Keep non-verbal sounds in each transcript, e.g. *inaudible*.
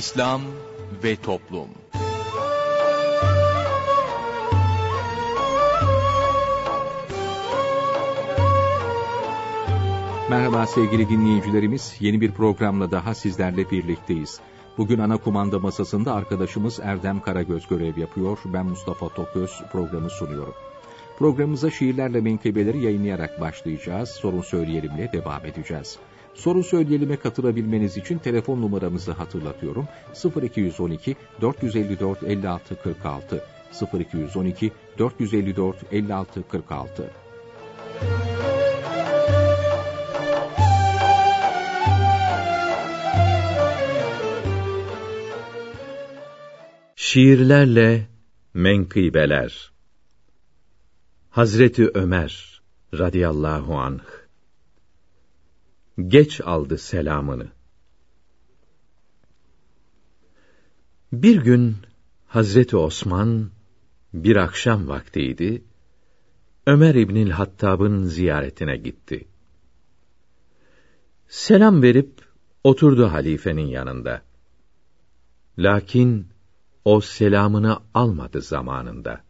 İslam ve Toplum Merhaba sevgili dinleyicilerimiz, yeni bir programla daha sizlerle birlikteyiz. Bugün ana kumanda masasında arkadaşımız Erdem Karagöz görev yapıyor, ben Mustafa Toköz programı sunuyorum. Programımıza şiirlerle menkıbeleri yayınlayarak başlayacağız, sorun söyleyelimle devam edeceğiz. Sorun söyleyelime katılabilmeniz için telefon numaramızı hatırlatıyorum. 0212 454 56 46 0212 454 56 46 Şiirlerle menkıbeler. Hazreti Ömer radıyallahu anh geç aldı selamını. Bir gün Hazreti Osman bir akşam vaktiydi. Ömer İbnül Hattab'ın ziyaretine gitti. Selam verip oturdu halifenin yanında. Lakin o selamını almadı zamanında.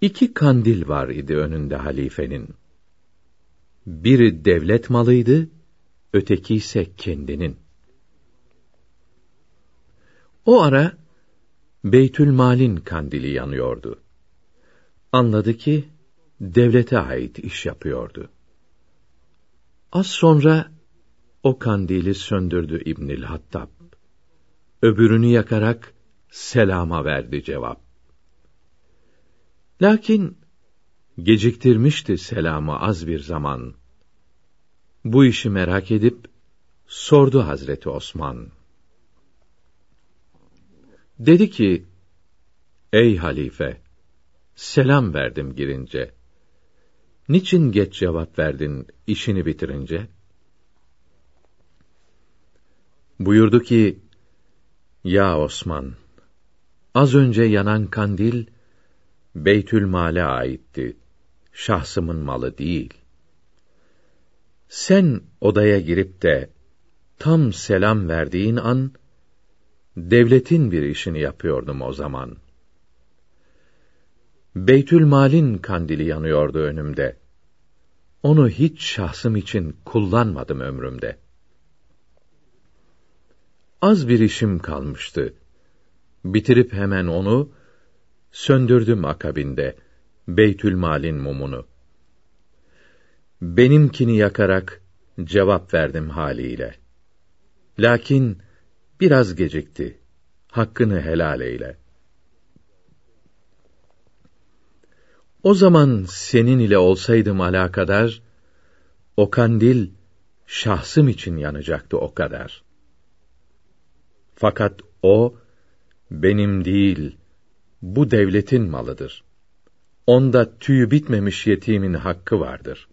İki kandil var idi önünde halifenin. Biri devlet malıydı, öteki ise kendinin. O ara Beytül Mal'in kandili yanıyordu. Anladı ki devlete ait iş yapıyordu. Az sonra o kandili söndürdü İbnül Hattab. Öbürünü yakarak selama verdi cevap. Lakin geciktirmişti selamı az bir zaman. Bu işi merak edip sordu Hazreti Osman. Dedi ki: Ey halife, selam verdim girince. Niçin geç cevap verdin işini bitirince? Buyurdu ki: Ya Osman, az önce yanan kandil Beytül Mal'e aitti. Şahsımın malı değil. Sen odaya girip de tam selam verdiğin an devletin bir işini yapıyordum o zaman. Beytül Mal'in kandili yanıyordu önümde. Onu hiç şahsım için kullanmadım ömrümde. Az bir işim kalmıştı. Bitirip hemen onu söndürdüm akabinde Beytül Mal'in mumunu. Benimkini yakarak cevap verdim haliyle. Lakin biraz gecikti. Hakkını helal eyle. O zaman senin ile olsaydım alakadar, o kandil şahsım için yanacaktı o kadar. Fakat o benim değil, bu devletin malıdır. Onda tüyü bitmemiş yetimin hakkı vardır.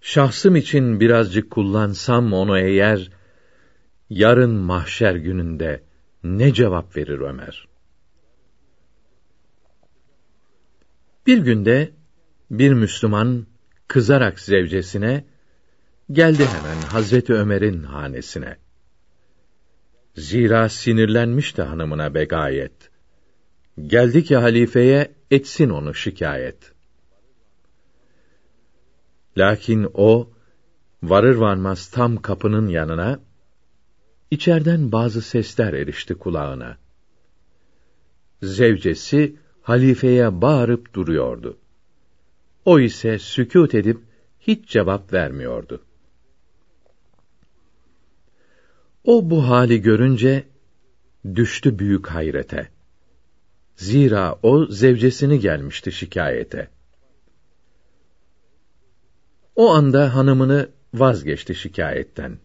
Şahsım için birazcık kullansam onu eğer, yarın mahşer gününde ne cevap verir Ömer? Bir günde bir Müslüman kızarak zevcesine geldi hemen Hazreti Ömer'in hanesine. Zira sinirlenmişti hanımına begayet. Geldi ki halifeye etsin onu şikayet. Lakin o varır varmaz tam kapının yanına içerden bazı sesler erişti kulağına. Zevcesi halifeye bağırıp duruyordu. O ise sükût edip hiç cevap vermiyordu. O bu hali görünce düştü büyük hayrete. Zira o zevcesini gelmişti şikayete. O anda hanımını vazgeçti şikayetten.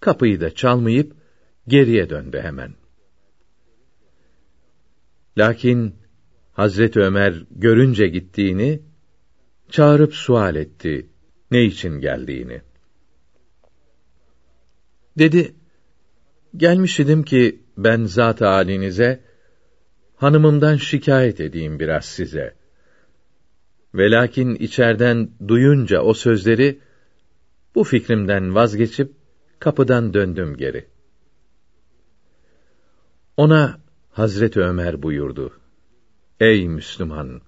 Kapıyı da çalmayıp geriye döndü hemen. Lakin Hazret Ömer görünce gittiğini çağırıp sual etti ne için geldiğini. Dedi, gelmiş idim ki ben zat halinize, hanımımdan şikayet edeyim biraz size. Velakin içerden duyunca o sözleri, Bu fikrimden vazgeçip kapıdan döndüm geri. Ona Hazreti Ömer buyurdu. Ey Müslüman!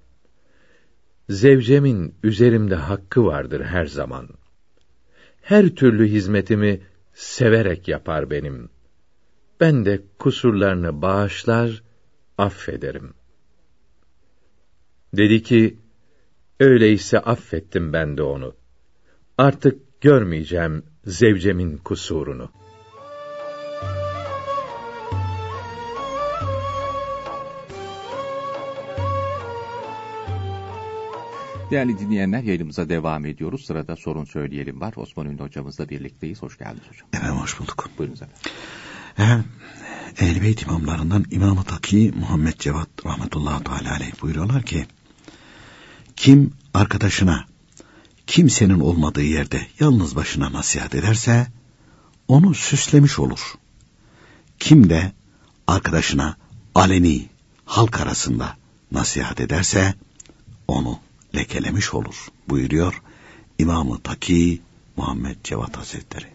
Zevcemin üzerimde hakkı vardır her zaman. Her türlü hizmetimi severek yapar benim. Ben de kusurlarını bağışlar, affederim. Dedi ki, öyleyse affettim ben de onu. Artık görmeyeceğim zevcemin kusurunu. Değerli dinleyenler yayınımıza devam ediyoruz. Sırada sorun söyleyelim var. Osman Ünlü hocamızla birlikteyiz. Hoş geldiniz hocam. Efendim hoş bulduk. Buyurun efendim. Efendim, Ehl-i Beyt imamlarından İmam-ı Taki Muhammed Cevat rahmetullahi teala aleyh buyuruyorlar ki kim arkadaşına kimsenin olmadığı yerde yalnız başına nasihat ederse onu süslemiş olur. Kim de arkadaşına aleni halk arasında nasihat ederse onu lekelemiş olur buyuruyor İmam-ı Taki Muhammed Cevat Hazretleri.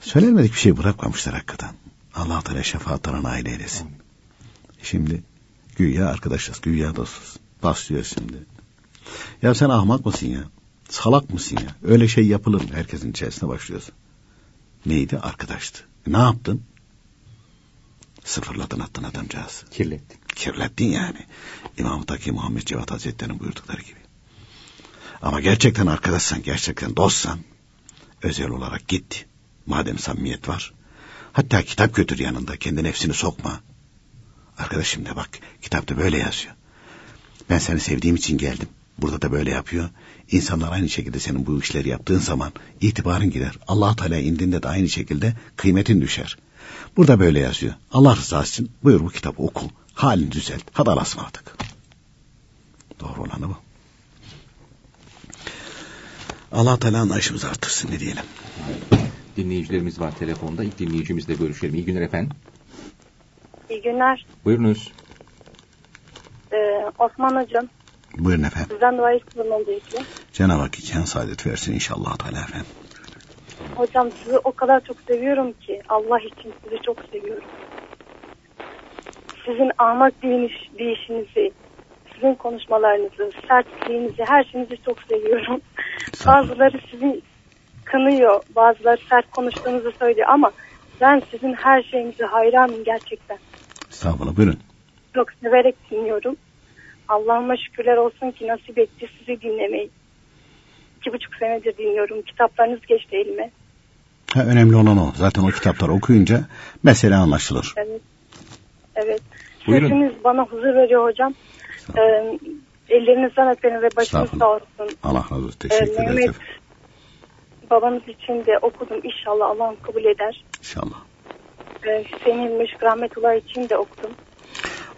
Söylenmedik bir şey bırakmamışlar hakikaten. Allah Teala şefaatlerine nail eylesin. Şimdi güya arkadaşız, güya dostuz. Başlıyor şimdi. Ya sen ahmak mısın ya? Salak mısın ya? Öyle şey yapılır mı? Herkesin içerisine başlıyorsun. Neydi? Arkadaştı. Ne yaptın? Sıfırladın attın adamcağızı. Kirlettin. Kirlettin yani. İmam-ı Taki Muhammed Cevat Hazretleri'nin buyurdukları gibi. Ama gerçekten arkadaşsan, gerçekten dostsan özel olarak git. Madem samimiyet var. Hatta kitap götür yanında. Kendi nefsini sokma. Arkadaşım de bak kitapta böyle yazıyor. Ben seni sevdiğim için geldim. Burada da böyle yapıyor. İnsanlar aynı şekilde senin bu işleri yaptığın zaman itibarın gider. allah Teala indinde de aynı şekilde kıymetin düşer. Burada böyle yazıyor. Allah rızası için buyur bu kitabı oku. Halini düzelt. Hadi Allah'a ısmarladık. Doğru olanı bu. Allah Teala anlayışımızı artırsın ne diyelim. Dinleyicilerimiz var telefonda. İlk dinleyicimizle görüşelim. İyi günler efendim. İyi günler. Buyurunuz. Ee, Osman Hocam. Buyurun efendim. Sizden dua istiyorum öncelikle. Cenab-ı Hak iken saadet versin inşallah Teala efendim. Hocam sizi o kadar çok seviyorum ki Allah için sizi çok seviyorum. Sizin ahmak deyiş, deyişinizi, sizin konuşmalarınızı, sertliğinizi, her şeyinizi çok seviyorum. Bazıları sizi kınıyor, bazıları sert konuştuğunuzu söylüyor ama ben sizin her şeyinize hayranım gerçekten. Estağfurullah buyurun. Çok severek dinliyorum. Allah'ıma şükürler olsun ki nasip etti sizi dinlemeyi. İki buçuk senedir dinliyorum. Kitaplarınız geçti elime. Ha, önemli olan o. Zaten o kitapları okuyunca mesele anlaşılır. Evet. Evet. Buyurun. Sesiniz bana huzur veriyor hocam. Ee, ellerinizden öperim ve başınız sağ olsun. Allah razı olsun. Ee, Teşekkür ederiz Mehmet efendim. babanız için de okudum. İnşallah Allah'ım kabul eder. İnşallah. Ee, Hüseyin Meşk Rahmetullah için de okudum.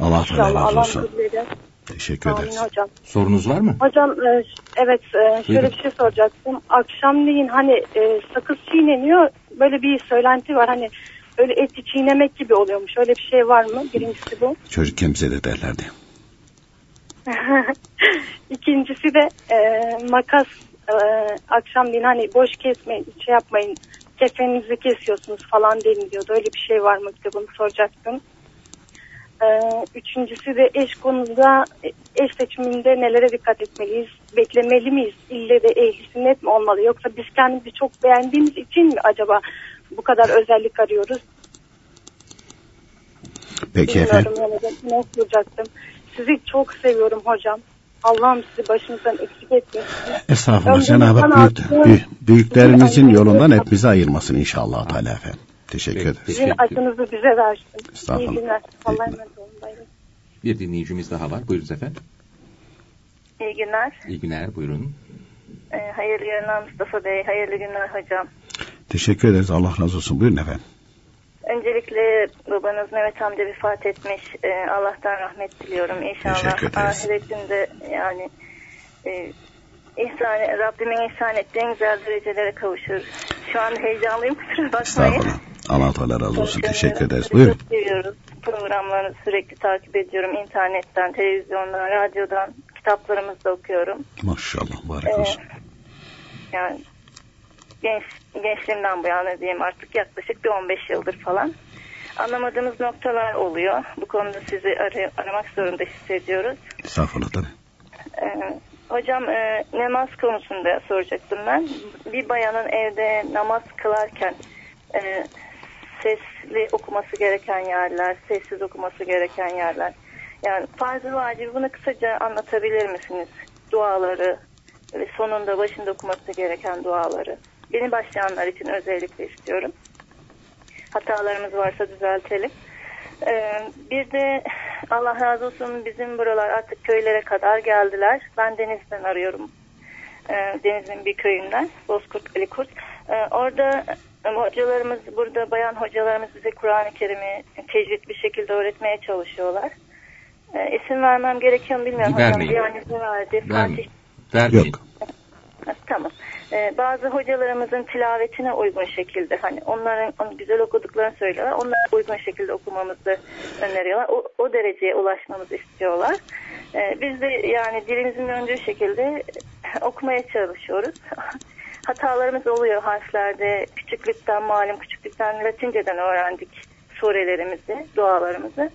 Allah İnşallah razı olsun. kabul eder. Teşekkür Amin ederiz. hocam. Sorunuz var mı? Hocam e, evet e, şöyle Buyurun. bir şey soracaktım. Akşamleyin hani e, sakız çiğneniyor. Böyle bir söylenti var. Hani böyle eti çiğnemek gibi oluyormuş. Öyle bir şey var mı? Birincisi bu. Çocukken bize de derlerdi. *laughs* İkincisi de e, makas e, akşamleyin hani boş kesmeyin, şey yapmayın. Kefeninizi kesiyorsunuz falan deniliyordu. Öyle bir şey var mı? Bir de bunu soracaktım. E, üçüncüsü de eş konuda e, eş seçiminde nelere dikkat etmeliyiz? Beklemeli miyiz? İlle de ehli sünnet mi olmalı? Yoksa biz kendimizi çok beğendiğimiz için mi acaba bu kadar özellik arıyoruz? Peki efendim. Yani ne soracaktım. Sizi çok seviyorum hocam. Allah'ım sizi başınızdan eksik etmesin. Estağfurullah. Cenab-ı Hak büyük, attı. büyük- büyüklerimizin Sizin yolundan hep bizi ayırmasın inşallah Teala efendim. Teşekkür ederiz. Sizin acınızı bize versin. İyi günler. Allah'a emanet olun. Bir dinleyicimiz daha var. Buyurunuz efendim. İyi günler. İyi günler. Buyurun. Ee, hayırlı günler Mustafa Bey. Hayırlı günler hocam. Teşekkür ederiz. Allah razı olsun. Buyurun efendim. Öncelikle babanız Mehmet amca vefat etmiş. Ee, Allah'tan rahmet diliyorum. İnşallah Teşekkür ederiz. ahiretinde yani e, ihsan, Rabbimin ihsan ettiği en güzel derecelere kavuşur. Şu an heyecanlıyım kusura bakmayın. Estağfurullah. Allah Teala razı olsun. Teşekkür ederiz. Buyurun. Çok seviyoruz. Programlarınızı sürekli takip ediyorum. İnternetten, televizyondan, radyodan kitaplarımızı da okuyorum. Maşallah. Mübarek Ee, olsun. Yani genç gençliğimden bu yana diyeyim artık yaklaşık bir 15 yıldır falan. Anlamadığımız noktalar oluyor. Bu konuda sizi aray- aramak zorunda hissediyoruz. Estağfurullah tabii. Ee, hocam e, namaz konusunda soracaktım ben. Bir bayanın evde namaz kılarken e, sesli okuması gereken yerler, sessiz okuması gereken yerler. Yani farz-ı vacibi bunu kısaca anlatabilir misiniz? Duaları ve sonunda başında okuması gereken duaları. Yeni başlayanlar için özellikle istiyorum. Hatalarımız varsa düzeltelim. Ee, bir de Allah razı olsun bizim buralar artık köylere kadar geldiler. Ben Deniz'den arıyorum. Ee, Deniz'in bir köyünden. Bozkurt, Alikurt. Ee, orada e, hocalarımız, burada bayan hocalarımız bize Kur'an-ı Kerim'i tecvid bir şekilde öğretmeye çalışıyorlar. Ee, isim vermem gerekiyor mu bilmiyorum. Vermeyin. Hocam Diyanet'e verdi. Vermeyin. Fatih Vermeyin. Yok. Tamam. Ee, bazı hocalarımızın tilavetine uygun şekilde hani onların onu güzel okuduklarını söylüyorlar. Onlara uygun şekilde okumamızı öneriyorlar. O, o dereceye ulaşmamızı istiyorlar. Ee, biz de yani dilimizin döndüğü şekilde okumaya çalışıyoruz. *laughs* Hatalarımız oluyor harflerde. Küçüklükten malum küçüklükten Latinceden öğrendik surelerimizi, dualarımızı.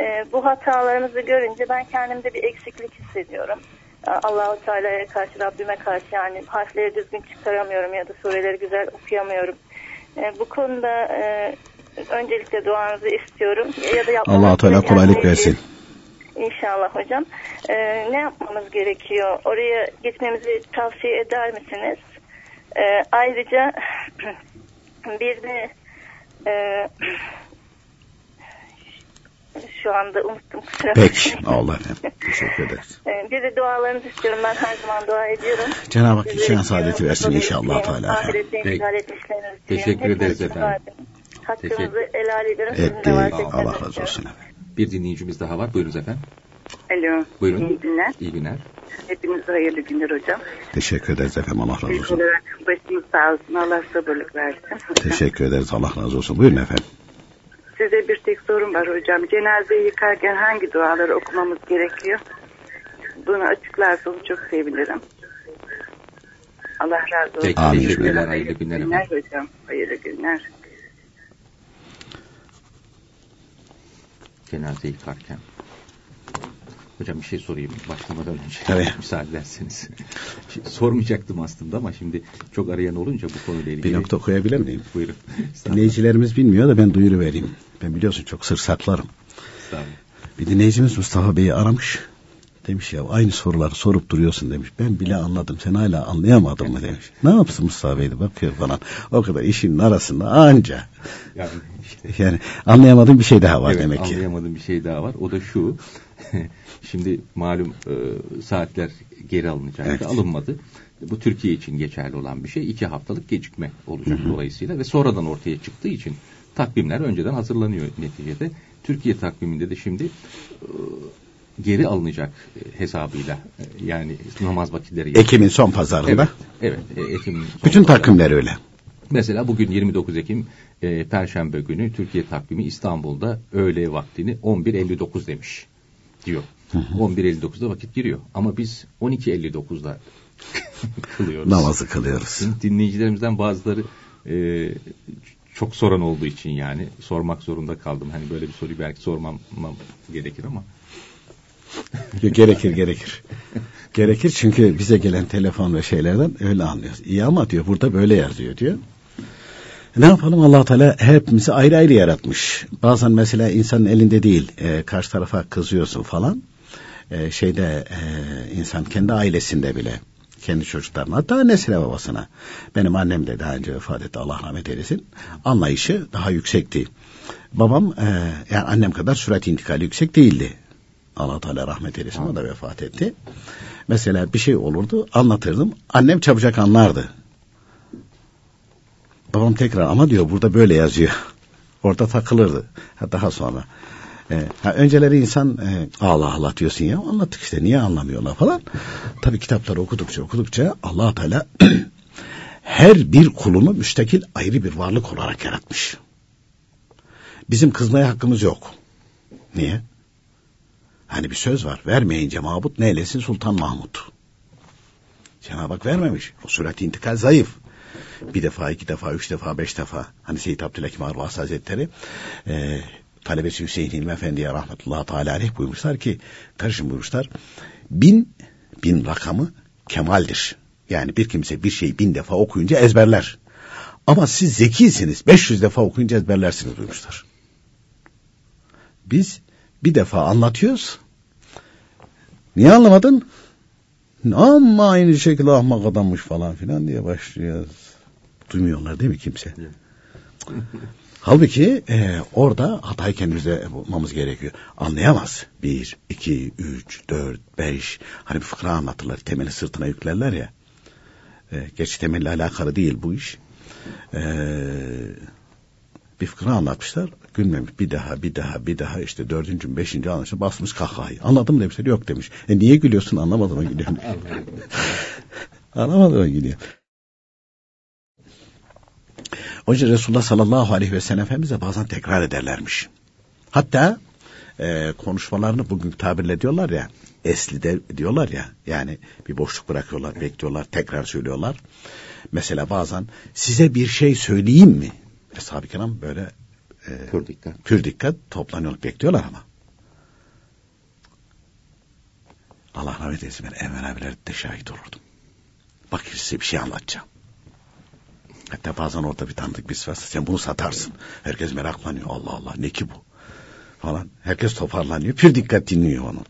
Ee, bu hatalarımızı görünce ben kendimde bir eksiklik hissediyorum. Allahu Teala'ya karşı, Rabbime karşı yani harfleri düzgün çıkaramıyorum ya da sureleri güzel okuyamıyorum. Ee, bu konuda e, öncelikle duanızı istiyorum. Ya da Allah Teala gereken kolaylık şeyi- versin. İnşallah hocam. Ee, ne yapmamız gerekiyor? Oraya gitmemizi tavsiye eder misiniz? Ee, ayrıca *clears throat* bir de e, *clears throat* şu anda unuttum. kusura Peki. Allah efendim. Teşekkür ederiz. *laughs* Bir de dualarınızı istiyorum. Ben her zaman dua ediyorum. Cenab-ı Hak içine saadeti versin inşallah Teala. Teşekkür ederiz efendim. Hakkınızı Teşekkür- helal ederim. Sizin Etti. de var. Tekrar Allah razı olsun efendim. Bir dinleyicimiz daha var. Buyurunuz efendim. Alo. Buyurun. İyi günler. İyi günler. Hepinize hayırlı günler hocam. Teşekkür ederiz efendim. Allah razı olsun. başınız sağ olsun. Allah sabırlık versin. Teşekkür ederiz. Allah razı olsun. Buyurun efendim. Size bir tek sorum var hocam. Cenazeyi yıkarken hangi duaları okumamız gerekiyor? Bunu açıklarsanız çok sevinirim. Allah razı olsun. Peki, Amin. teşekkürler. Hayırlı günler günler hocam. Hayırlı günler. Cenaze yıkarken. Hocam bir şey sorayım başlamadan önce. Tabii. *laughs* Müsaade ederseniz. Sormayacaktım aslında ama şimdi çok arayan olunca bu konuyla ilgili. Bir nokta koyabilir miyim? Buyurun. Dinleyicilerimiz bilmiyor da ben duyuru vereyim. Ben biliyorsun çok sır saklarım. Bir dinleyicimiz Mustafa Bey'i aramış. Demiş ya aynı soruları sorup duruyorsun demiş. Ben bile anladım sen hala anlayamadın mı demiş. Ne yapsın Mustafa Bey de bakıyor falan. O kadar işin arasında anca. Yani işte Yani anlayamadığım bir şey daha var evet, demek ki. anlayamadığım bir şey daha var. O da şu. *laughs* Şimdi malum e, saatler geri alınacaktı. Evet. Alınmadı. Bu Türkiye için geçerli olan bir şey. İki haftalık gecikme olacak dolayısıyla ve sonradan ortaya çıktığı için takvimler önceden hazırlanıyor neticede. Türkiye takviminde de şimdi e, geri alınacak e, hesabıyla e, yani namaz vakitleri. Ekim'in son pazarında. Evet, evet e, Ekim son Bütün takvimler öyle. Mesela bugün 29 Ekim e, Perşembe günü Türkiye takvimi İstanbul'da öğle vaktini 11.59 demiş diyor. 11.59'da vakit giriyor. Ama biz 12.59'da *laughs* kılıyoruz. Namazı kılıyoruz. Şimdi dinleyicilerimizden bazıları e, çok soran olduğu için yani sormak zorunda kaldım. Hani böyle bir soruyu belki sormam gerekir ama. gerekir gerekir. Gerekir çünkü bize gelen telefon ve şeylerden öyle anlıyoruz. İyi ama diyor burada böyle yazıyor diyor. Ne yapalım allah Teala hepimizi ayrı ayrı yaratmış. Bazen mesela insanın elinde değil e, karşı tarafa kızıyorsun falan. E, şeyde e, insan kendi ailesinde bile kendi çocuklarına hatta annesine babasına. Benim annem de daha önce vefat etti Allah rahmet eylesin. Anlayışı daha yüksekti. Babam e, yani annem kadar sürat intikali yüksek değildi. Allah Teala rahmet eylesin o da vefat etti. Mesela bir şey olurdu anlatırdım. Annem çabucak anlardı. Babam tekrar ama diyor burada böyle yazıyor. *laughs* Orada takılırdı. Ha, daha sonra. E, ha, önceleri insan e, Allah Allah diyorsun ya anlattık işte niye anlamıyorlar falan. Tabi kitapları okudukça okudukça allah Teala *clears throat* her bir kulunu müstakil ayrı bir varlık olarak yaratmış. Bizim kızmaya hakkımız yok. Niye? Hani bir söz var. Vermeyince mabut neylesin Sultan Mahmut. Cenab-ı Hak vermemiş. O sürat intikal zayıf. Bir defa, iki defa, üç defa, beş defa. Hani Seyyid Abdülhakim Arvas Hazretleri e, talebesi Hüseyin İlmi Efendi'ye rahmetullahi teala aleyh buyurmuşlar ki karışım buyurmuşlar. Bin, bin rakamı kemaldir. Yani bir kimse bir şeyi bin defa okuyunca ezberler. Ama siz zekisiniz. 500 defa okuyunca ezberlersiniz buyurmuşlar. Biz bir defa anlatıyoruz. Niye anlamadın? Ama aynı şekilde ahmak adammış falan filan diye başlıyoruz. Duymuyorlar değil mi kimse? Halbuki e, orada hatayı kendimize bulmamız gerekiyor. Anlayamaz. Bir, iki, üç, dört, beş. Hani bir fıkra anlatırlar. Temeli sırtına yüklerler ya. E, gerçi temelle alakalı değil bu iş. E, bir fıkra anlatmışlar. Gülmemiş. Bir daha, bir daha, bir daha işte dördüncü, beşinci anlaşılır. Basmış kahkahayı. Anladım demişler. Yok demiş. E niye gülüyorsun anlamadım gülüyorum. *laughs* anlamadım mı gülüyor. O yüzden Resulullah sallallahu aleyhi ve sellem Efendimiz'e bazen tekrar ederlermiş. Hatta e, konuşmalarını bugün tabirle diyorlar ya esli de diyorlar ya yani bir boşluk bırakıyorlar bekliyorlar tekrar söylüyorlar. Mesela bazen size bir şey söyleyeyim mi? Eshab-ı kiram böyle e, Pür dikkat. pür dikkat toplanıyor bekliyorlar ama. Allah rahmet eylesin ben Enver abiler de şahit olurdum. Bak size bir şey anlatacağım. Hatta bazen orada bir tanıdık bir varsa sen bunu satarsın. Herkes meraklanıyor. Allah Allah ne ki bu? Falan. Herkes toparlanıyor. Pür dikkat dinliyor onu.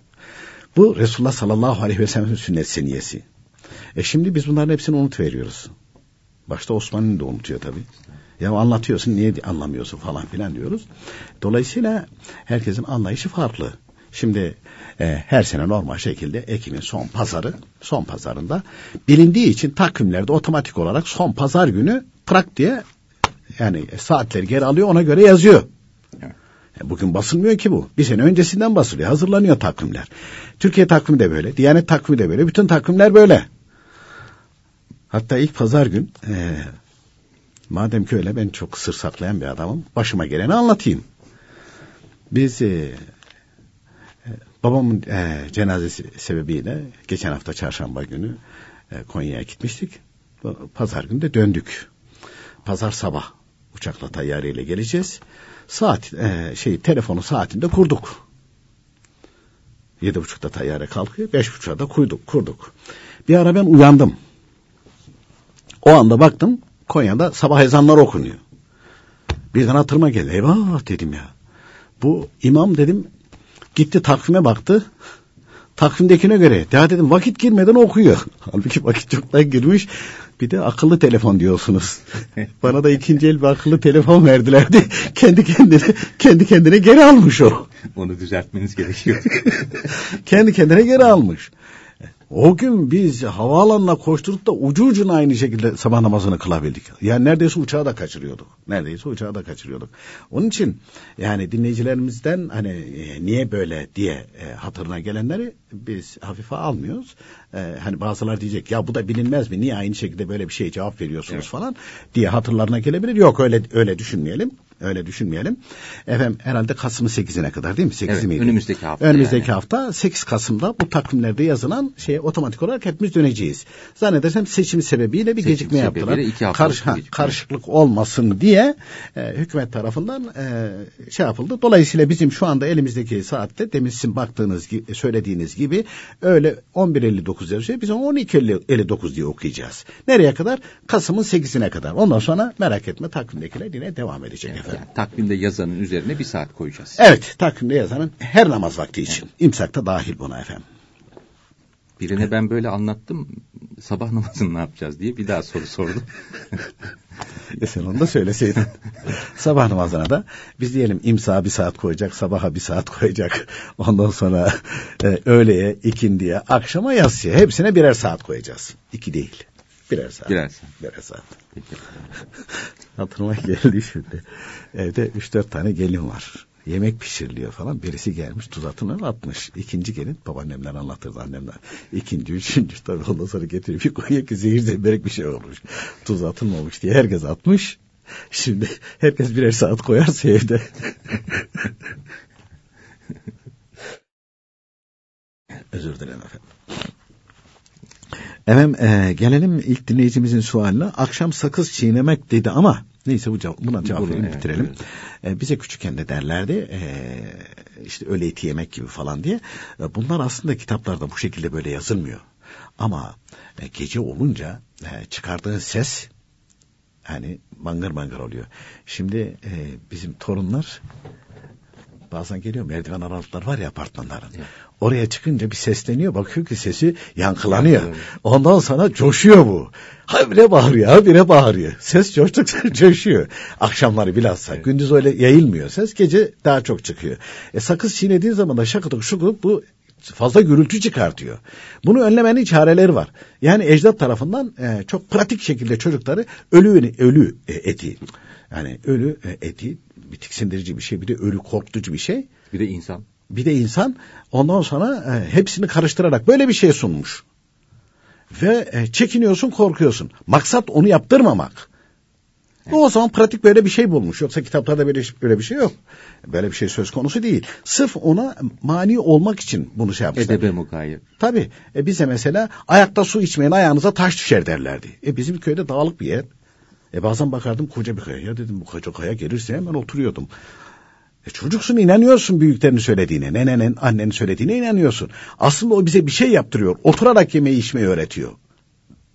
Bu Resulullah sallallahu aleyhi ve sellem'in sünnet seniyesi. E şimdi biz bunların hepsini unutuveriyoruz. Başta Osman'ın da unutuyor tabii. Ya anlatıyorsun niye anlamıyorsun falan filan diyoruz. Dolayısıyla herkesin anlayışı farklı. Şimdi e, her sene normal şekilde Ekim'in son pazarı, son pazarında bilindiği için takvimlerde otomatik olarak son pazar günü trak diye yani saatleri geri alıyor ona göre yazıyor. E, Bugün basılmıyor ki bu. Bir sene öncesinden basılıyor. Hazırlanıyor takvimler. Türkiye takvimi de böyle. Diyanet takvimi de böyle. Bütün takvimler böyle. Hatta ilk pazar gün e, madem ki öyle ben çok sır saklayan bir adamım. Başıma geleni anlatayım. Biz e, Babamın e, cenazesi sebebiyle geçen hafta çarşamba günü e, Konya'ya gitmiştik. Pazar günü de döndük. Pazar sabah uçakla tayyareyle geleceğiz. Saat e, şey telefonu saatinde kurduk. Yedi buçukta tayyare kalkıyor. Beş buçukta da kurduk, kurduk. Bir ara ben uyandım. O anda baktım Konya'da sabah ezanları okunuyor. Birden hatırıma geldi. Eyvah dedim ya. Bu imam dedim Gitti takvime baktı. Takvimdekine göre. Ya dedim vakit girmeden okuyor. *laughs* Halbuki vakit çoktan girmiş. Bir de akıllı telefon diyorsunuz. *laughs* Bana da ikinci el bir akıllı telefon verdilerdi. *laughs* kendi kendine kendi kendine geri almış o. Onu düzeltmeniz gerekiyor. *laughs* kendi kendine geri almış. O gün biz havaalanına koşturup da ucu ucuna aynı şekilde sabah namazını kılabildik. Yani neredeyse uçağı da kaçırıyorduk. Neredeyse uçağı da kaçırıyorduk. Onun için yani dinleyicilerimizden hani e, niye böyle diye e, hatırına gelenleri biz hafife almıyoruz. E, hani bazılar diyecek ya bu da bilinmez mi? Niye aynı şekilde böyle bir şey cevap veriyorsunuz evet. falan diye hatırlarına gelebilir. Yok öyle öyle düşünmeyelim. Öyle düşünmeyelim. Efendim herhalde Kasım'ın 8'ine kadar değil mi? 8 evet, miydi? Önümüzdeki hafta. Önümüzdeki yani. hafta 8 Kasım'da bu takvimlerde yazılan şeye otomatik olarak hepimiz döneceğiz. Zannedersem seçim sebebiyle bir seçim gecikme yaptılar. Karış, ha, karışıklık olmasın diye e, hükümet tarafından e, şey yapıldı. Dolayısıyla bizim şu anda elimizdeki saatte demin sizin baktığınız gibi, söylediğiniz gibi öyle 11.59 yazıyor. Biz onu 12.59 diye okuyacağız. Nereye kadar? Kasım'ın 8'ine kadar. Ondan sonra merak etme takvimdekiler yine devam edecek evet, efendim. Yani, takvimde yazanın üzerine bir saat koyacağız. Evet takvimde yazanın her namaz vakti için. Evet. İmsak da dahil buna efendim. Birine ben böyle anlattım sabah namazını ne yapacağız diye bir daha soru sordum. *laughs* e sen onu da söyleseydin. *laughs* sabah namazına da biz diyelim imsa bir saat koyacak, sabaha bir saat koyacak. Ondan sonra e, öğleye, ikindiye, akşama yatsıya hepsine birer saat koyacağız. İki değil. Birer saat. Birer saat. Birer saat. *laughs* Hatırıma geldi şimdi. Evde üç dört tane gelin var. Yemek pişiriliyor falan. Birisi gelmiş tuz atını atmış. İkinci gelin babaannemler anlatırdı annemler. İkinci, üçüncü tabii ondan sonra getiriyor. Bir koyuyor ki zehir zemberek bir şey olmuş. Tuz atılmamış diye herkes atmış. Şimdi herkes birer saat koyarsa evde. *laughs* Özür dilerim efendim. Efendim e, gelelim ilk dinleyicimizin sualine. Akşam sakız çiğnemek dedi ama neyse bu cevap, buna cevap verelim bitirelim. evet. E, bize küçükken de derlerdi e, işte öyle eti yemek gibi falan diye. E, bunlar aslında kitaplarda bu şekilde böyle yazılmıyor. Ama e, gece olunca e, çıkardığı ses yani bangır bangır oluyor. Şimdi e, bizim torunlar bazen geliyor merdiven aralıkları var ya apartmanların. Oraya çıkınca bir sesleniyor bakıyor ki sesi yankılanıyor. Yankılanıyor. Ondan sonra coşuyor bu. Habire bağırıyor, habire bağırıyor. Ses coştukça *laughs* coşuyor. Akşamları bilhassa. Gündüz öyle yayılmıyor ses. Gece daha çok çıkıyor. E sakız çiğnediğin zaman da şakıdık şukuduk bu fazla gürültü çıkartıyor. Bunu önlemenin çareleri var. Yani ecdat tarafından e, çok pratik şekilde çocukları ölü ölü e, eti yani ölü e, eti bir tiksindirici bir şey bir de ölü korkutucu bir şey Bir de insan. bir de insan ondan sonra e, hepsini karıştırarak böyle bir şey sunmuş. Ve e, çekiniyorsun, korkuyorsun. Maksat onu yaptırmamak. O zaman pratik böyle bir şey bulmuş. Yoksa kitaplarda böyle, böyle bir şey yok. Böyle bir şey söz konusu değil. Sırf ona mani olmak için bunu şey yapmışlar. Edebe mukayir. Tabii. E bize mesela ayakta su içmeyin ayağınıza taş düşer derlerdi. E bizim köyde dağlık bir yer. E bazen bakardım koca bir kaya. Ya dedim bu koca kaya gelirse hemen oturuyordum. E çocuksun inanıyorsun büyüklerin söylediğine, nenenin, annenin söylediğine inanıyorsun. Aslında o bize bir şey yaptırıyor. Oturarak yemeği içmeyi öğretiyor.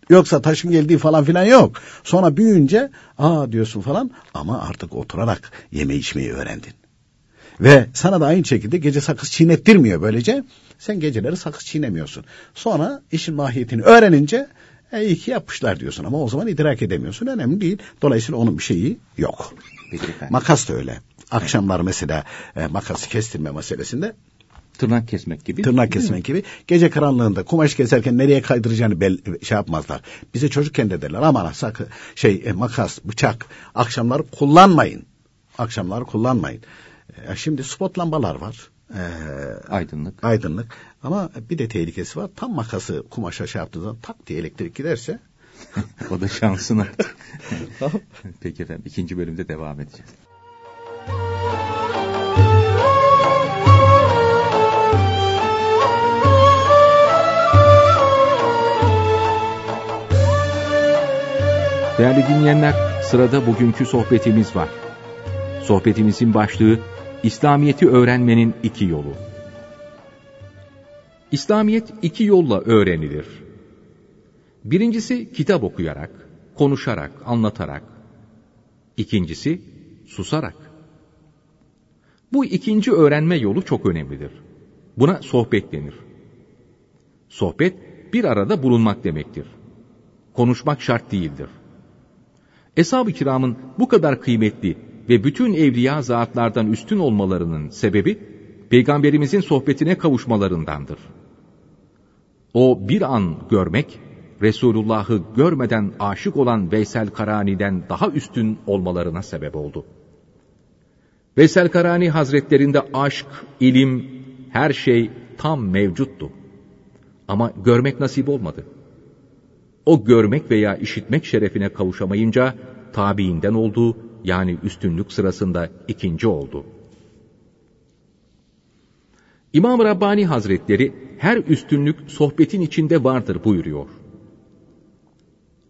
Yoksa taşın geldiği falan filan yok. Sonra büyüyünce aa diyorsun falan ama artık oturarak yeme içmeyi öğrendin. Ve sana da aynı şekilde gece sakız çiğnettirmiyor böylece. Sen geceleri sakız çiğnemiyorsun. Sonra işin mahiyetini öğrenince e, iyi ki yapmışlar diyorsun ama o zaman idrak edemiyorsun. Önemli değil. Dolayısıyla onun bir şeyi yok. Peki efendim. Makas da öyle. Akşamlar mesela e, makası kestirme meselesinde Tırnak kesmek gibi. tırnak kesmek gibi gece karanlığında kumaş keserken nereye kaydıracağını bel, şey yapmazlar. Bize çocukken de derler aman sakın şey e, makas, bıçak akşamları kullanmayın. Akşamları kullanmayın. E, şimdi spot lambalar var. E, Aydınlık. aydınlık ama bir de tehlikesi var. Tam makası kumaşa şey yaptığı zaman tak diye elektrik giderse *laughs* o da şansına. *laughs* Peki efendim ikinci bölümde devam edeceğiz. Değerli dinleyenler, sırada bugünkü sohbetimiz var. Sohbetimizin başlığı İslamiyeti öğrenmenin iki yolu. İslamiyet iki yolla öğrenilir. Birincisi kitap okuyarak, konuşarak, anlatarak. İkincisi susarak. Bu ikinci öğrenme yolu çok önemlidir. Buna sohbet denir. Sohbet bir arada bulunmak demektir. Konuşmak şart değildir. Eshab-ı kiramın bu kadar kıymetli ve bütün evliya zatlardan üstün olmalarının sebebi peygamberimizin sohbetine kavuşmalarındandır. O bir an görmek, Resulullah'ı görmeden aşık olan Veysel Karani'den daha üstün olmalarına sebep oldu. Veysel Karani Hazretlerinde aşk, ilim, her şey tam mevcuttu. Ama görmek nasip olmadı. O görmek veya işitmek şerefine kavuşamayınca tabiinden oldu, yani üstünlük sırasında ikinci oldu. İmam Rabbani Hazretleri her üstünlük sohbetin içinde vardır buyuruyor.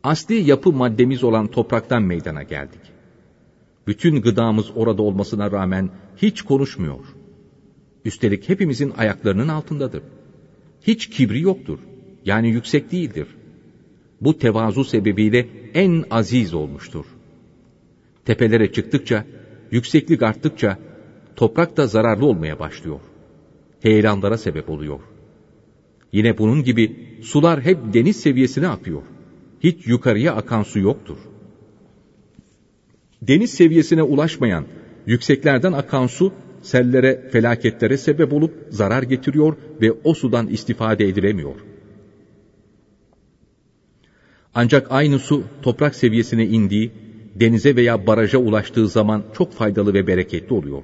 Asli yapı maddemiz olan topraktan meydana geldik. Bütün gıdamız orada olmasına rağmen hiç konuşmuyor. Üstelik hepimizin ayaklarının altındadır. Hiç kibri yoktur. Yani yüksek değildir. Bu tevazu sebebiyle en aziz olmuştur. Tepelere çıktıkça, yükseklik arttıkça toprak da zararlı olmaya başlıyor. Heyelanlara sebep oluyor. Yine bunun gibi sular hep deniz seviyesine akıyor. Hiç yukarıya akan su yoktur. Deniz seviyesine ulaşmayan, yükseklerden akan su sellere, felaketlere sebep olup zarar getiriyor ve o sudan istifade edilemiyor. Ancak aynı su toprak seviyesine indiği, denize veya baraja ulaştığı zaman çok faydalı ve bereketli oluyor.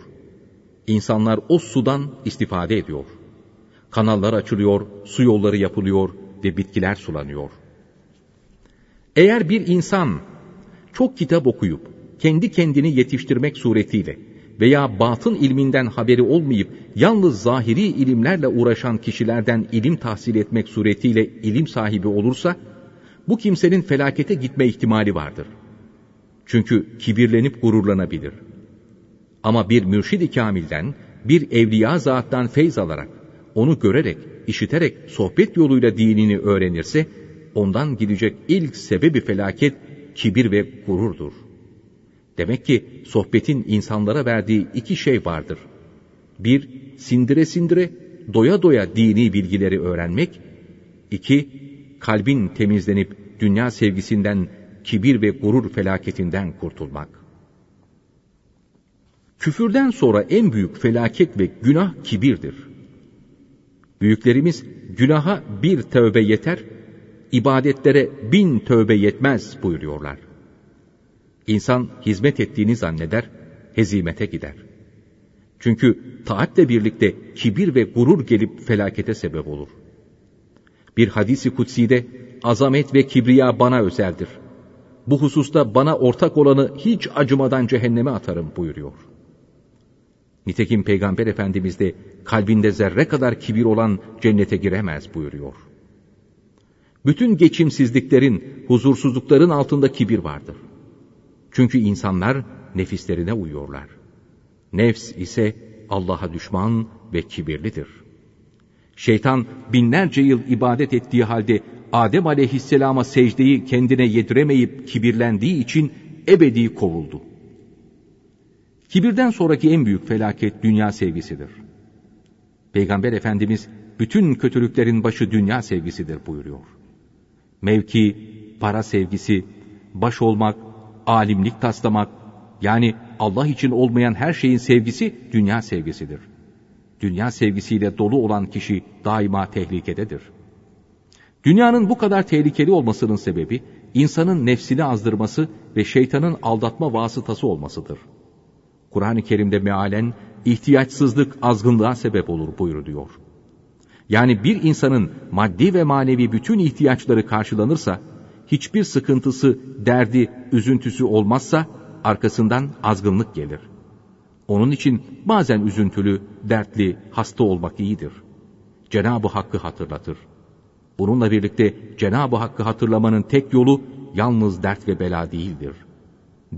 İnsanlar o sudan istifade ediyor. Kanallar açılıyor, su yolları yapılıyor ve bitkiler sulanıyor. Eğer bir insan çok kitap okuyup kendi kendini yetiştirmek suretiyle veya batın ilminden haberi olmayıp yalnız zahiri ilimlerle uğraşan kişilerden ilim tahsil etmek suretiyle ilim sahibi olursa, bu kimsenin felakete gitme ihtimali vardır. Çünkü kibirlenip gururlanabilir. Ama bir mürşid-i kamilden, bir evliya zattan feyz alarak, onu görerek, işiterek sohbet yoluyla dinini öğrenirse, ondan gidecek ilk sebebi felaket kibir ve gururdur. Demek ki sohbetin insanlara verdiği iki şey vardır. Bir, sindire sindire, doya doya dini bilgileri öğrenmek. İki, kalbin temizlenip dünya sevgisinden, kibir ve gurur felaketinden kurtulmak. Küfürden sonra en büyük felaket ve günah kibirdir. Büyüklerimiz günaha bir tövbe yeter, ibadetlere bin tövbe yetmez buyuruyorlar. İnsan hizmet ettiğini zanneder, hezimete gider. Çünkü taatle birlikte kibir ve gurur gelip felakete sebep olur. Bir hadisi kutsi'de azamet ve kibriya bana özeldir. Bu hususta bana ortak olanı hiç acımadan cehenneme atarım buyuruyor. Nitekim Peygamber Efendimiz de kalbinde zerre kadar kibir olan cennete giremez buyuruyor. Bütün geçimsizliklerin, huzursuzlukların altında kibir vardır. Çünkü insanlar nefislerine uyuyorlar. Nefs ise Allah'a düşman ve kibirlidir. Şeytan binlerce yıl ibadet ettiği halde Adem aleyhisselama secdeyi kendine yediremeyip kibirlendiği için ebedi kovuldu. Kibirden sonraki en büyük felaket dünya sevgisidir. Peygamber Efendimiz bütün kötülüklerin başı dünya sevgisidir buyuruyor. Mevki, para sevgisi, baş olmak, alimlik taslamak, yani Allah için olmayan her şeyin sevgisi dünya sevgisidir. Dünya sevgisiyle dolu olan kişi daima tehlikededir. Dünyanın bu kadar tehlikeli olmasının sebebi, insanın nefsini azdırması ve şeytanın aldatma vasıtası olmasıdır. Kur'an-ı Kerim'de mealen, ihtiyaçsızlık azgınlığa sebep olur buyuruluyor. Yani bir insanın maddi ve manevi bütün ihtiyaçları karşılanırsa, hiçbir sıkıntısı, derdi, üzüntüsü olmazsa arkasından azgınlık gelir. Onun için bazen üzüntülü, dertli, hasta olmak iyidir. Cenab-ı Hakk'ı hatırlatır. Bununla birlikte Cenab-ı Hakk'ı hatırlamanın tek yolu yalnız dert ve bela değildir.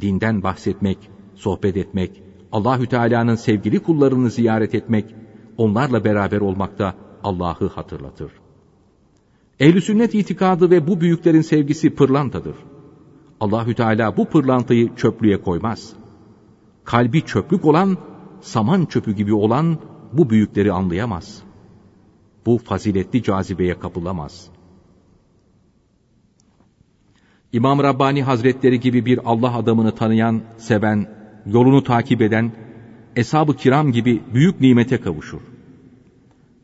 Dinden bahsetmek, sohbet etmek, Allahü Teala'nın sevgili kullarını ziyaret etmek, onlarla beraber olmakta Allah'ı hatırlatır. Ehl-i sünnet itikadı ve bu büyüklerin sevgisi pırlantadır. Allahü Teala bu pırlantayı çöplüğe koymaz. Kalbi çöplük olan, saman çöpü gibi olan bu büyükleri anlayamaz. Bu faziletli cazibeye kapılamaz. İmam Rabbani Hazretleri gibi bir Allah adamını tanıyan, seven, yolunu takip eden, eshab-ı kiram gibi büyük nimete kavuşur.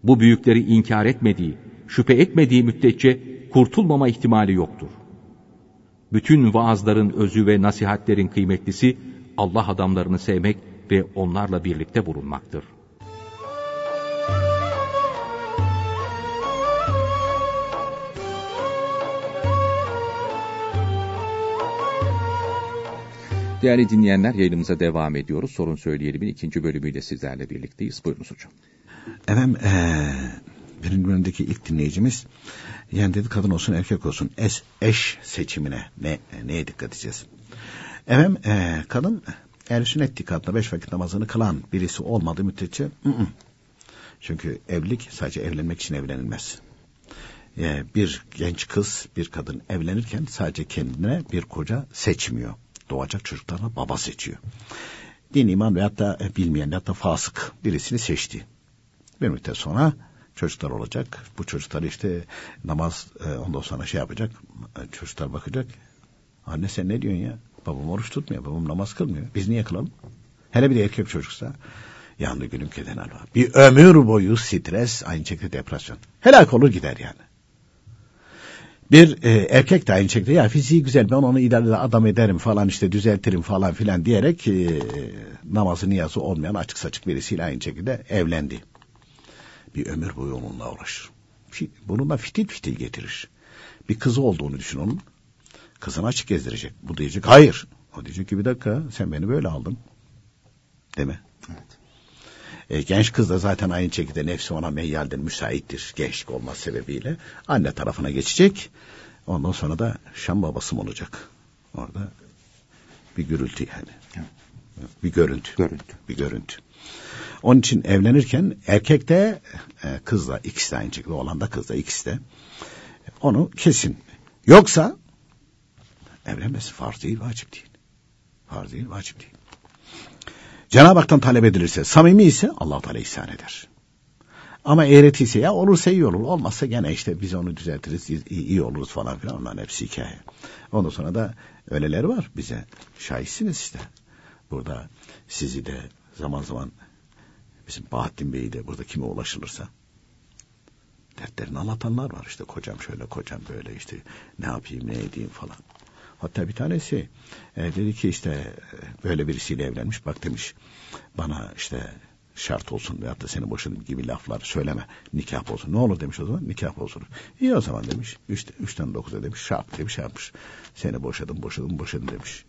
Bu büyükleri inkar etmediği, şüphe etmediği müddetçe kurtulmama ihtimali yoktur. Bütün vaazların özü ve nasihatlerin kıymetlisi Allah adamlarını sevmek ve onlarla birlikte bulunmaktır. Değerli dinleyenler yayınımıza devam ediyoruz. Sorun Söyleyelim'in ikinci bölümüyle sizlerle birlikteyiz. Buyurunuz hocam. Efendim ee, birinci bölümdeki ilk dinleyicimiz yani dedi kadın olsun erkek olsun es, eş seçimine ne neye dikkat edeceğiz? Efendim ee, kadın eğer sünnet dikkatla beş vakit namazını kılan birisi olmadığı müddetçe ı -ı. çünkü evlilik sadece evlenmek için evlenilmez. Ee, bir genç kız bir kadın evlenirken sadece kendine bir koca seçmiyor. Doğacak çocuklarına baba seçiyor. Din, iman veyahut da bilmeyen veyahut da fasık birisini seçti. Bir müddet sonra çocuklar olacak. Bu çocuklar işte namaz e, ondan sonra şey yapacak. Çocuklar bakacak. Anne sen ne diyorsun ya? Babam oruç tutmuyor. Babam namaz kılmıyor. Biz niye kılalım? Hele bir de erkek çocuksa. Yandı gülüm keden alva. Bir ömür boyu stres, aynı şekilde depresyon. Helak olur gider yani. Bir e, erkek de aynı şekilde ya fiziği güzel ben onu ileride adam ederim falan işte düzeltirim falan filan diyerek e, namazı niyazı olmayan açık saçık birisiyle aynı şekilde evlendi bir ömür boyu onunla uğraşır. Bununla fitil fitil getirir. Bir kızı olduğunu düşün onun. Kızını açık gezdirecek. Bu diyecek hayır. O diyecek ki bir dakika sen beni böyle aldın. Değil mi? E, genç kız da zaten aynı şekilde nefsi ona meyyaldir, müsaittir gençlik olması sebebiyle. Anne tarafına geçecek. Ondan sonra da Şam babası mı olacak? Orada bir gürültü yani. Bir görüntü. Görüntü. Bir görüntü. Onun için evlenirken erkek de e, kız da ikisi de aynı şekilde olan da kız da ikisi de onu kesin. Yoksa evlenmesi farz değil, vacip değil. Farz değil, vacip değil. Cenab-ı Hak'tan talep edilirse, samimi ise allah Teala ihsan eder. Ama eğreti ise ya olursa iyi olur, olmazsa gene işte biz onu düzeltiriz, iyi, oluruz falan filan onların hepsi hikaye. Ondan sonra da öyleleri var bize. Şahitsiniz işte. Burada sizi de zaman zaman bizim Bahattin Bey'i de burada kime ulaşılırsa dertlerini anlatanlar var işte kocam şöyle kocam böyle işte ne yapayım ne edeyim falan. Hatta bir tanesi e, dedi ki işte e, böyle birisiyle evlenmiş bak demiş bana işte şart olsun veyahut da seni boşadım gibi laflar söyleme nikah olsun. Ne olur demiş o zaman nikah olsun. İyi o zaman demiş. Üç, üçten dokuza demiş şart demiş şey yapmış. Seni boşadım boşadım boşadım demiş.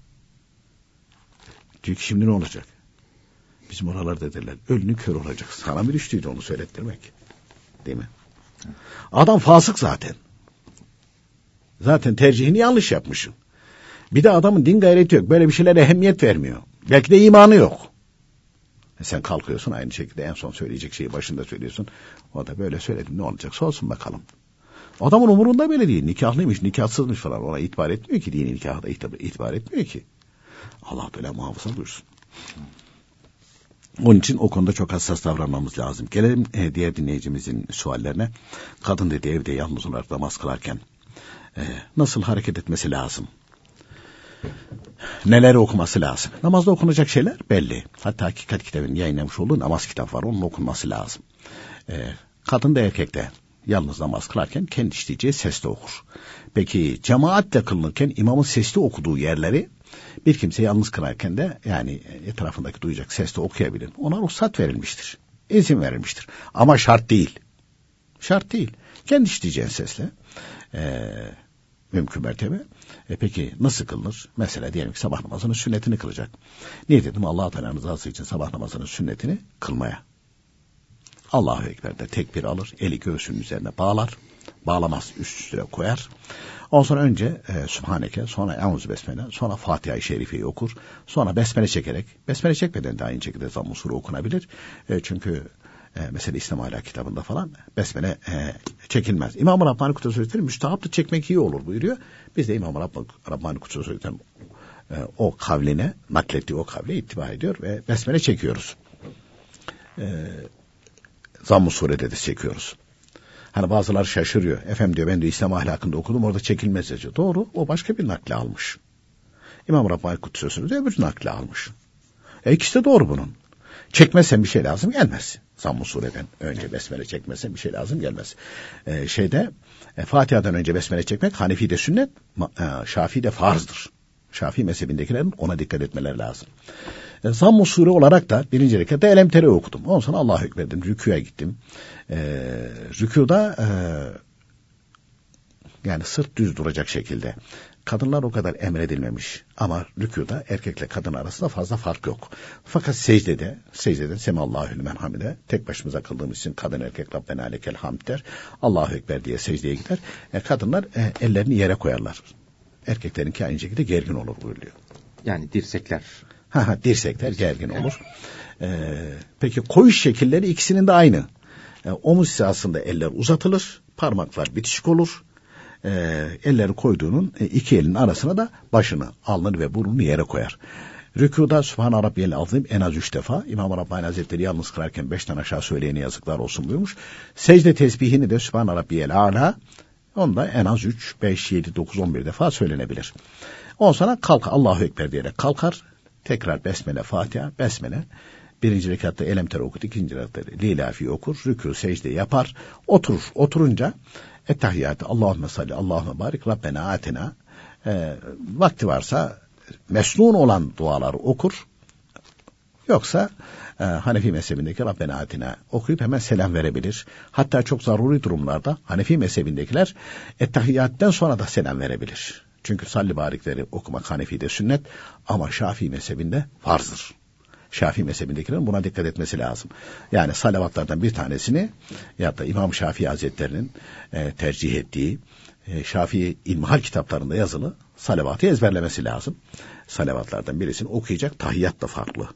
Diyor ki şimdi ne olacak? Bizim oralarda derler ölünü kör olacak. Sana mı düştüydü onu söylettirmek? Değil mi? Adam fasık zaten. Zaten tercihini yanlış yapmışsın. Bir de adamın din gayreti yok. Böyle bir şeylere ehemmiyet vermiyor. Belki de imanı yok. E sen kalkıyorsun aynı şekilde en son söyleyecek şeyi başında söylüyorsun. O da böyle söyledim ne olacaksa olsun bakalım. Adamın umurunda böyle değil. Nikahlıymış, nikahsızmış falan. Ona itibar etmiyor ki. Dini nikahda itibar etmiyor ki. Allah böyle muhafaza buyursun. Onun için o konuda çok hassas davranmamız lazım. Gelelim e, diğer dinleyicimizin suallerine. Kadın dedi evde yalnız olarak namaz kılarken e, nasıl hareket etmesi lazım? Neler okuması lazım? Namazda okunacak şeyler belli. Hatta Hakikat kitabının yayınlamış olduğu namaz kitabı var. Onun okunması lazım. E, kadın da erkek de yalnız namaz kılarken kendi işleyeceği sesle okur. Peki cemaatle kılınırken imamın sesli okuduğu yerleri bir kimse yalnız kılarken de yani etrafındaki duyacak sesle okuyabilir. Ona ruhsat verilmiştir. İzin verilmiştir. Ama şart değil. Şart değil. Kendi işleyeceğin sesle e, mümkün mertebe. E peki nasıl kılınır? Mesela diyelim ki sabah namazının sünnetini kılacak. Niye dedim? Allah Teala'nın rızası için sabah namazının sünnetini kılmaya. Allahu Ekber'de tekbir alır, eli göğsünün üzerine bağlar, bağlamaz üst üstüne koyar. Ondan sonra önce e, Subhaneke, sonra Eûzü Besmele, sonra Fatiha-i Şerife'yi okur, sonra Besmele çekerek, Besmele çekmeden de aynı şekilde Sure okunabilir. E, çünkü e, mesela İslam Ahlak kitabında falan Besmele e, çekilmez. İmam-ı Rabbani Kutusu Hazretleri müstahaplı çekmek iyi olur buyuruyor. Biz de İmam-ı Rabbani Kutusu Hazretleri e, o kavline, naklettiği o kavle ittiba ediyor ve Besmele çekiyoruz. E, Zamm-ı Sure'de de çekiyoruz. Hani bazılar şaşırıyor. Efendim diyor ben de İslam ahlakında okudum orada çekilmez yazıyor. Doğru o başka bir nakle almış. İmam Rabbani Kutsesi'ni de öbür nakle almış. E ikisi de doğru bunun. Çekmezsen bir şey lazım gelmez. Zamm-ı Sure'den önce besmele çekmezsen bir şey lazım gelmez. Ee, şeyde e, Fatiha'dan önce besmele çekmek Hanefi'de sünnet, e, Şafii'de farzdır. Şafii mezhebindekilerin ona dikkat etmeleri lazım. E, Zamm-ı Sure olarak da birinci rekatta Elemtere okudum. Ondan sonra Allah'a hükmedim. Rüküye gittim. E, rükuda e, yani sırt düz duracak şekilde. Kadınlar o kadar emredilmemiş ama rükuda erkekle kadın arasında fazla fark yok. Fakat secdede, secdede Semallahü lümen hamide tek başımıza kıldığımız için kadın erkek Rabbena lekel hamd der. Allahu Ekber diye secdeye gider. E, kadınlar e, ellerini yere koyarlar. Erkeklerinki aynı şekilde gergin olur buyuruyor. Yani dirsekler. Ha ha dirsekler gergin olur. Ee, peki koyuş şekilleri ikisinin de aynı. Ee, omuz hizasında eller uzatılır, parmaklar bitişik olur. Ee, elleri koyduğunun e, iki elin arasına da başını, alnını ve burnunu yere koyar. Rükuda Sübhane Rabbiyel Azim en az üç defa. İmam Rabbani Hazretleri yalnız kılarken beşten aşağı söyleyene yazıklar olsun buyurmuş. Secde tesbihini de Sübhane Rabbiyel Ala onda en az üç, beş, yedi, dokuz, on bir defa söylenebilir. Ondan sonra kalk Allahu Ekber diyerek kalkar. Tekrar Besmele, Fatiha, Besmele. Birinci rekatta Elemter okur, ikinci rekatta Lilafi okur, rükû, secde yapar, oturur. Oturunca Ettehiyyatı, Allahümme salli, Allahümme barik, Rabbena atina. E, vakti varsa mesnun olan duaları okur. Yoksa e, Hanefi mezhebindeki Rabbena atina okuyup hemen selam verebilir. Hatta çok zaruri durumlarda Hanefi mezhebindekiler ettehiyyatten sonra da selam verebilir. Çünkü salli barikleri okumak Hanefi'de sünnet ama Şafii mezhebinde farzdır. Şafii mezhebindekilerin buna dikkat etmesi lazım. Yani salavatlardan bir tanesini ya da İmam Şafii Hazretlerinin e, tercih ettiği e, Şafii İlmihal kitaplarında yazılı salavatı ezberlemesi lazım. Salavatlardan birisini okuyacak tahiyyat da farklı.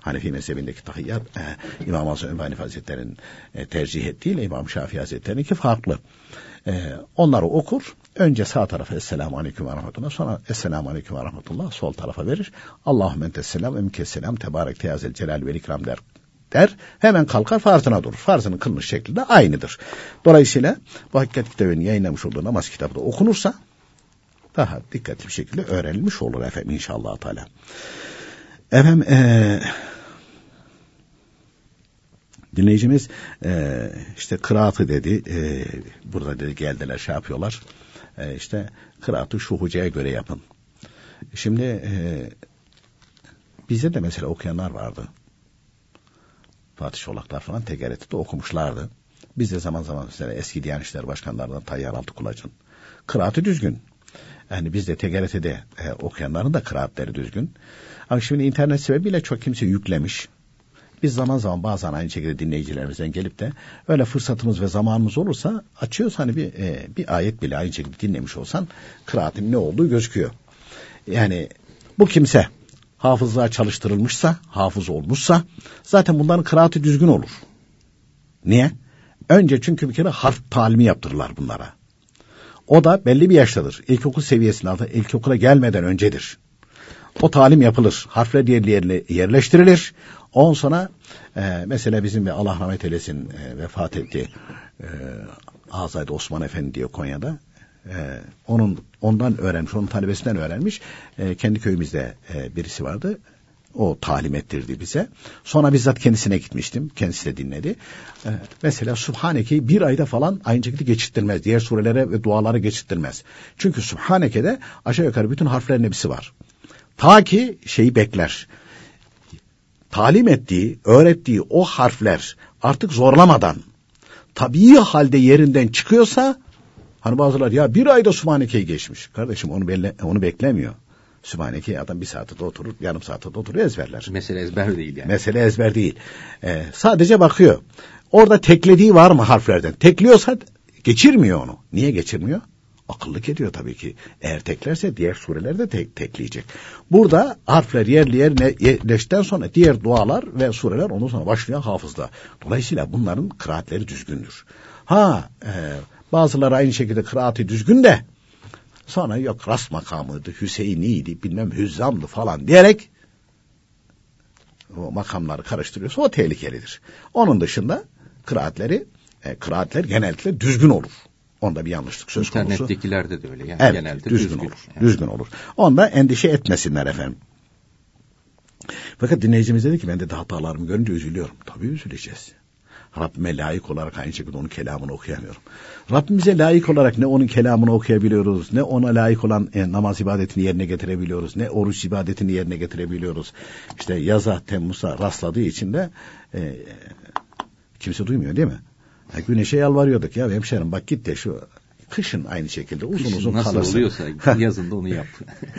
Hanefi mezhebindeki tahiyyat e, İmam Azam Ömer Hazretleri'nin e, tercih ettiğiyle İmam Şafii Hazretleri'ninki farklı. E, onları okur. Önce sağ tarafa Esselamu Aleyküm ve Rahmetullah sonra Esselamu Aleyküm ve Rahmetullah sol tarafa verir. Allahümme entesselam emkesselam tebarek teyazel celal ve ikram der der. Hemen kalkar farzına durur. Farzının kılmış şekli aynıdır. Dolayısıyla bu hakikat kitabını yayınlamış olduğu namaz kitabı da okunursa daha dikkatli bir şekilde öğrenilmiş olur efendim inşallah Teala. Efendim ee, dinleyicimiz e, işte kıraatı dedi e, burada dedi geldiler şey yapıyorlar e, işte kıraatı şu hocaya göre yapın. Şimdi e, bizde de mesela okuyanlar vardı. Fatih Şolaklar falan TGRT'de okumuşlardı. Biz de zaman zaman mesela eski Diyanet Başkanlarından Tayyar Altıkulaç'ın kıraatı düzgün. Yani biz de TGRT'de e, okuyanların da kıraatleri düzgün. Ama şimdi internet sebebiyle çok kimse yüklemiş. Biz zaman zaman bazen aynı şekilde dinleyicilerimizden gelip de öyle fırsatımız ve zamanımız olursa açıyoruz hani bir e, bir ayet bile aynı şekilde dinlemiş olsan kıraatin ne olduğu gözüküyor. Yani bu kimse hafızlığa çalıştırılmışsa, hafız olmuşsa zaten bunların kıraati düzgün olur. Niye? Önce çünkü bir kere harf talimi yaptırırlar bunlara. O da belli bir yaştadır. İlkokul seviyesinde altında ilkokula gelmeden öncedir. O talim yapılır. Harfler yerli yerleştirilir. On sonra e, mesela bizim bir Allah rahmet eylesin e, vefat etti e, Azade Osman Efendi diye Konya'da. E, onun ondan öğrenmiş, onun talebesinden öğrenmiş. E, kendi köyümüzde e, birisi vardı. O talim ettirdi bize. Sonra bizzat kendisine gitmiştim. Kendisi de dinledi. Ee, mesela Subhaneke'yi bir ayda falan aynı şekilde geçittirmez. Diğer surelere ve dualara geçittirmez. Çünkü Subhaneke'de aşağı yukarı bütün harflerin hepsi var. Ta ki şeyi bekler. Talim ettiği, öğrettiği o harfler artık zorlamadan tabii halde yerinden çıkıyorsa hani bazılar ya bir ayda Subhaneke'yi geçmiş. Kardeşim onu, belle, onu beklemiyor. Sübhaneke adam bir saatte oturur, yarım saatte oturur ezberler. Mesele ezber değil yani. Mesele ezber değil. Ee, sadece bakıyor. Orada teklediği var mı harflerden? Tekliyorsa geçirmiyor onu. Niye geçirmiyor? Akıllık ediyor tabii ki. Eğer teklerse diğer sureler de tek, tekleyecek. Burada harfler yerli yerine yerleştikten sonra diğer dualar ve sureler ondan sonra başlıyor hafızda. Dolayısıyla bunların kıraatleri düzgündür. Ha e, bazıları aynı şekilde kıraati düzgün de Sonra yok rast makamıydı, Hüseyin'iydi, bilmem Hüzzam'dı falan diyerek o makamları karıştırıyorsa o tehlikelidir. Onun dışında kıraatleri, e, kıraatler genellikle düzgün olur. Onda bir yanlışlık söz konusu. İnternettekilerde de öyle. Yani evet, genelde düzgün, düzgün olur. Yani. Düzgün olur. Onda endişe etmesinler efendim. Fakat dinleyicimiz dedi ki ben de hatalarımı görünce üzülüyorum. Tabii üzüleceğiz. Rabbime layık olarak aynı şekilde onun kelamını okuyamıyorum. Rabbimize layık olarak ne onun kelamını okuyabiliyoruz, ne ona layık olan e, namaz ibadetini yerine getirebiliyoruz, ne oruç ibadetini yerine getirebiliyoruz. İşte yaza, Temmuz'a rastladığı için de e, kimse duymuyor değil mi? Ya güneşe yalvarıyorduk ya hemşerim bak git de şu kışın aynı şekilde uzun kışın uzun nasıl kalırsın. oluyorsa *laughs* yazında onu yap.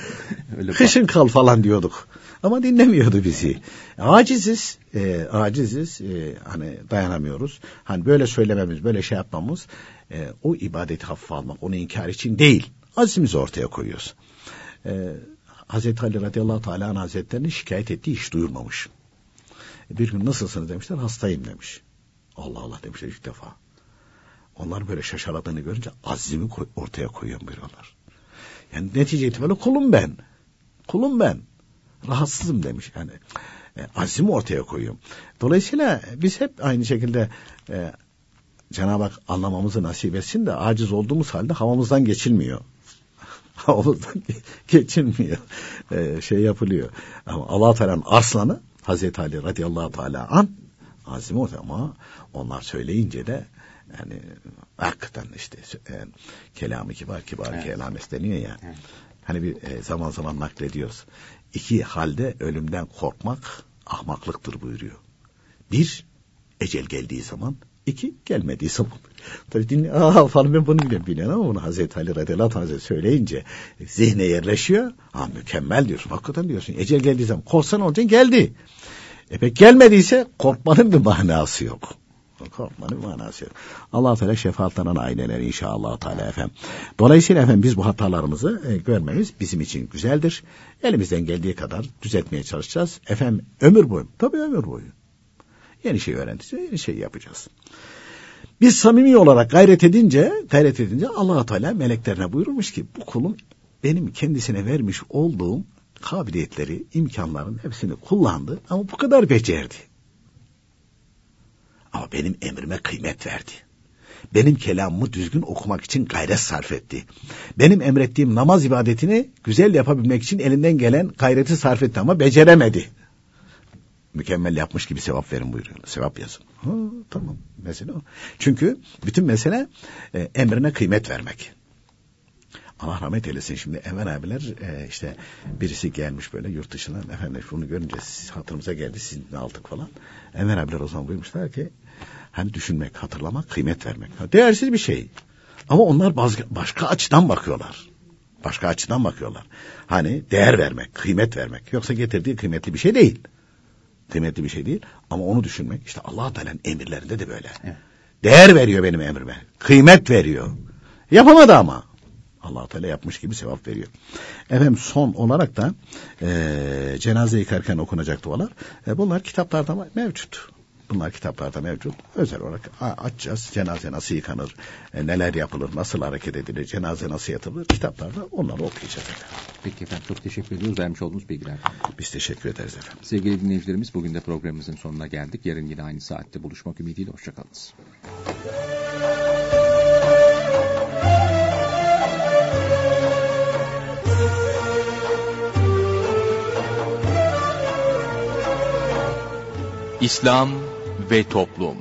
*laughs* Öyle kışın kal falan diyorduk. Ama dinlemiyordu bizi. Aciziz, e, aciziz, e, hani dayanamıyoruz. Hani böyle söylememiz, böyle şey yapmamız, e, o ibadeti hafife almak, onu inkar için değil. Azimizi ortaya koyuyoruz. E, Hazreti Ali radıyallahu teala hazretlerini şikayet ettiği hiç duyurmamış. E, bir gün nasılsınız demişler, hastayım demiş. Allah Allah demişler ilk defa. Onlar böyle şaşaladığını görünce azimi koy, ortaya koyuyorum buyuruyorlar. Yani netice itibariyle kulum ben. Kulum ben rahatsızım demiş yani. E, azimi ortaya koyuyorum. Dolayısıyla biz hep aynı şekilde e, Cenab-ı Hak anlamamızı nasip etsin de aciz olduğumuz halde havamızdan geçilmiyor. *laughs* havamızdan *laughs* geçilmiyor. E, şey yapılıyor. Ama Allah Teala'nın aslanı Hazreti Ali radıyallahu teala an ortaya ama onlar söyleyince de yani hakikaten işte e, kelamı kibar kibar evet. kelam deniyor ya. Evet. Hani bir e, zaman zaman naklediyoruz. İki halde ölümden korkmak ahmaklıktır buyuruyor. Bir, ecel geldiği zaman. iki gelmediği zaman. *laughs* Tabii dinle, aa falan ben bunu biliyorum, biliyorum ama bunu Hazreti Ali radıyallahu anh söyleyince zihne yerleşiyor. Ha mükemmel diyorsun, hakikaten diyorsun. Ecel geldiği zaman korksan olacaksın geldi. E pek gelmediyse korkmanın bir manası yok. Korkmanın manası yok. allah Teala şefaatlanan aileler inşallah Teala efendim. Dolayısıyla efendim biz bu hatalarımızı e, görmemiz bizim için güzeldir. Elimizden geldiği kadar düzeltmeye çalışacağız. Efendim ömür boyu. Tabii ömür boyu. Yeni şey öğrendikçe yeni şey yapacağız. Biz samimi olarak gayret edince, gayret edince allah Teala meleklerine buyurmuş ki bu kulum benim kendisine vermiş olduğum kabiliyetleri, imkanların hepsini kullandı ama bu kadar becerdi. Ama benim emrime kıymet verdi. Benim kelamımı düzgün okumak için gayret sarf etti. Benim emrettiğim namaz ibadetini güzel yapabilmek için elinden gelen gayreti sarf etti ama beceremedi. Mükemmel yapmış gibi sevap verin buyuruyor. Sevap yazın. Ha, tamam mesele o. Çünkü bütün mesele e, emrine kıymet vermek. Allah rahmet eylesin şimdi Enver abiler e, işte birisi gelmiş böyle yurt dışından efendim bunu görünce hatırımıza geldi sizin aldık falan. Enver abiler o zaman buyurmuşlar ki hani düşünmek, hatırlamak, kıymet vermek. Değersiz bir şey. Ama onlar başka, başka açıdan bakıyorlar. Başka açıdan bakıyorlar. Hani değer vermek, kıymet vermek. Yoksa getirdiği kıymetli bir şey değil. Kıymetli bir şey değil. Ama onu düşünmek işte Allah Teala'nın emirlerinde de böyle. Evet. Değer veriyor benim emrime. Kıymet veriyor. Yapamadı ama allah Teala yapmış gibi sevap veriyor. Efendim son olarak da e, cenaze yıkarken okunacak dualar. E, bunlar kitaplarda mevcut. Bunlar kitaplarda mevcut. Özel olarak açacağız. Cenaze nasıl yıkanır, e, neler yapılır, nasıl hareket edilir, cenaze nasıl yatılır. Kitaplarda onları okuyacağız efendim. Peki efendim çok teşekkür ediyoruz vermiş olduğunuz bilgiler. Biz teşekkür ederiz efendim. Sevgili dinleyicilerimiz bugün de programımızın sonuna geldik. Yarın yine aynı saatte buluşmak ümidiyle. Hoşçakalınız. İslam ve Toplum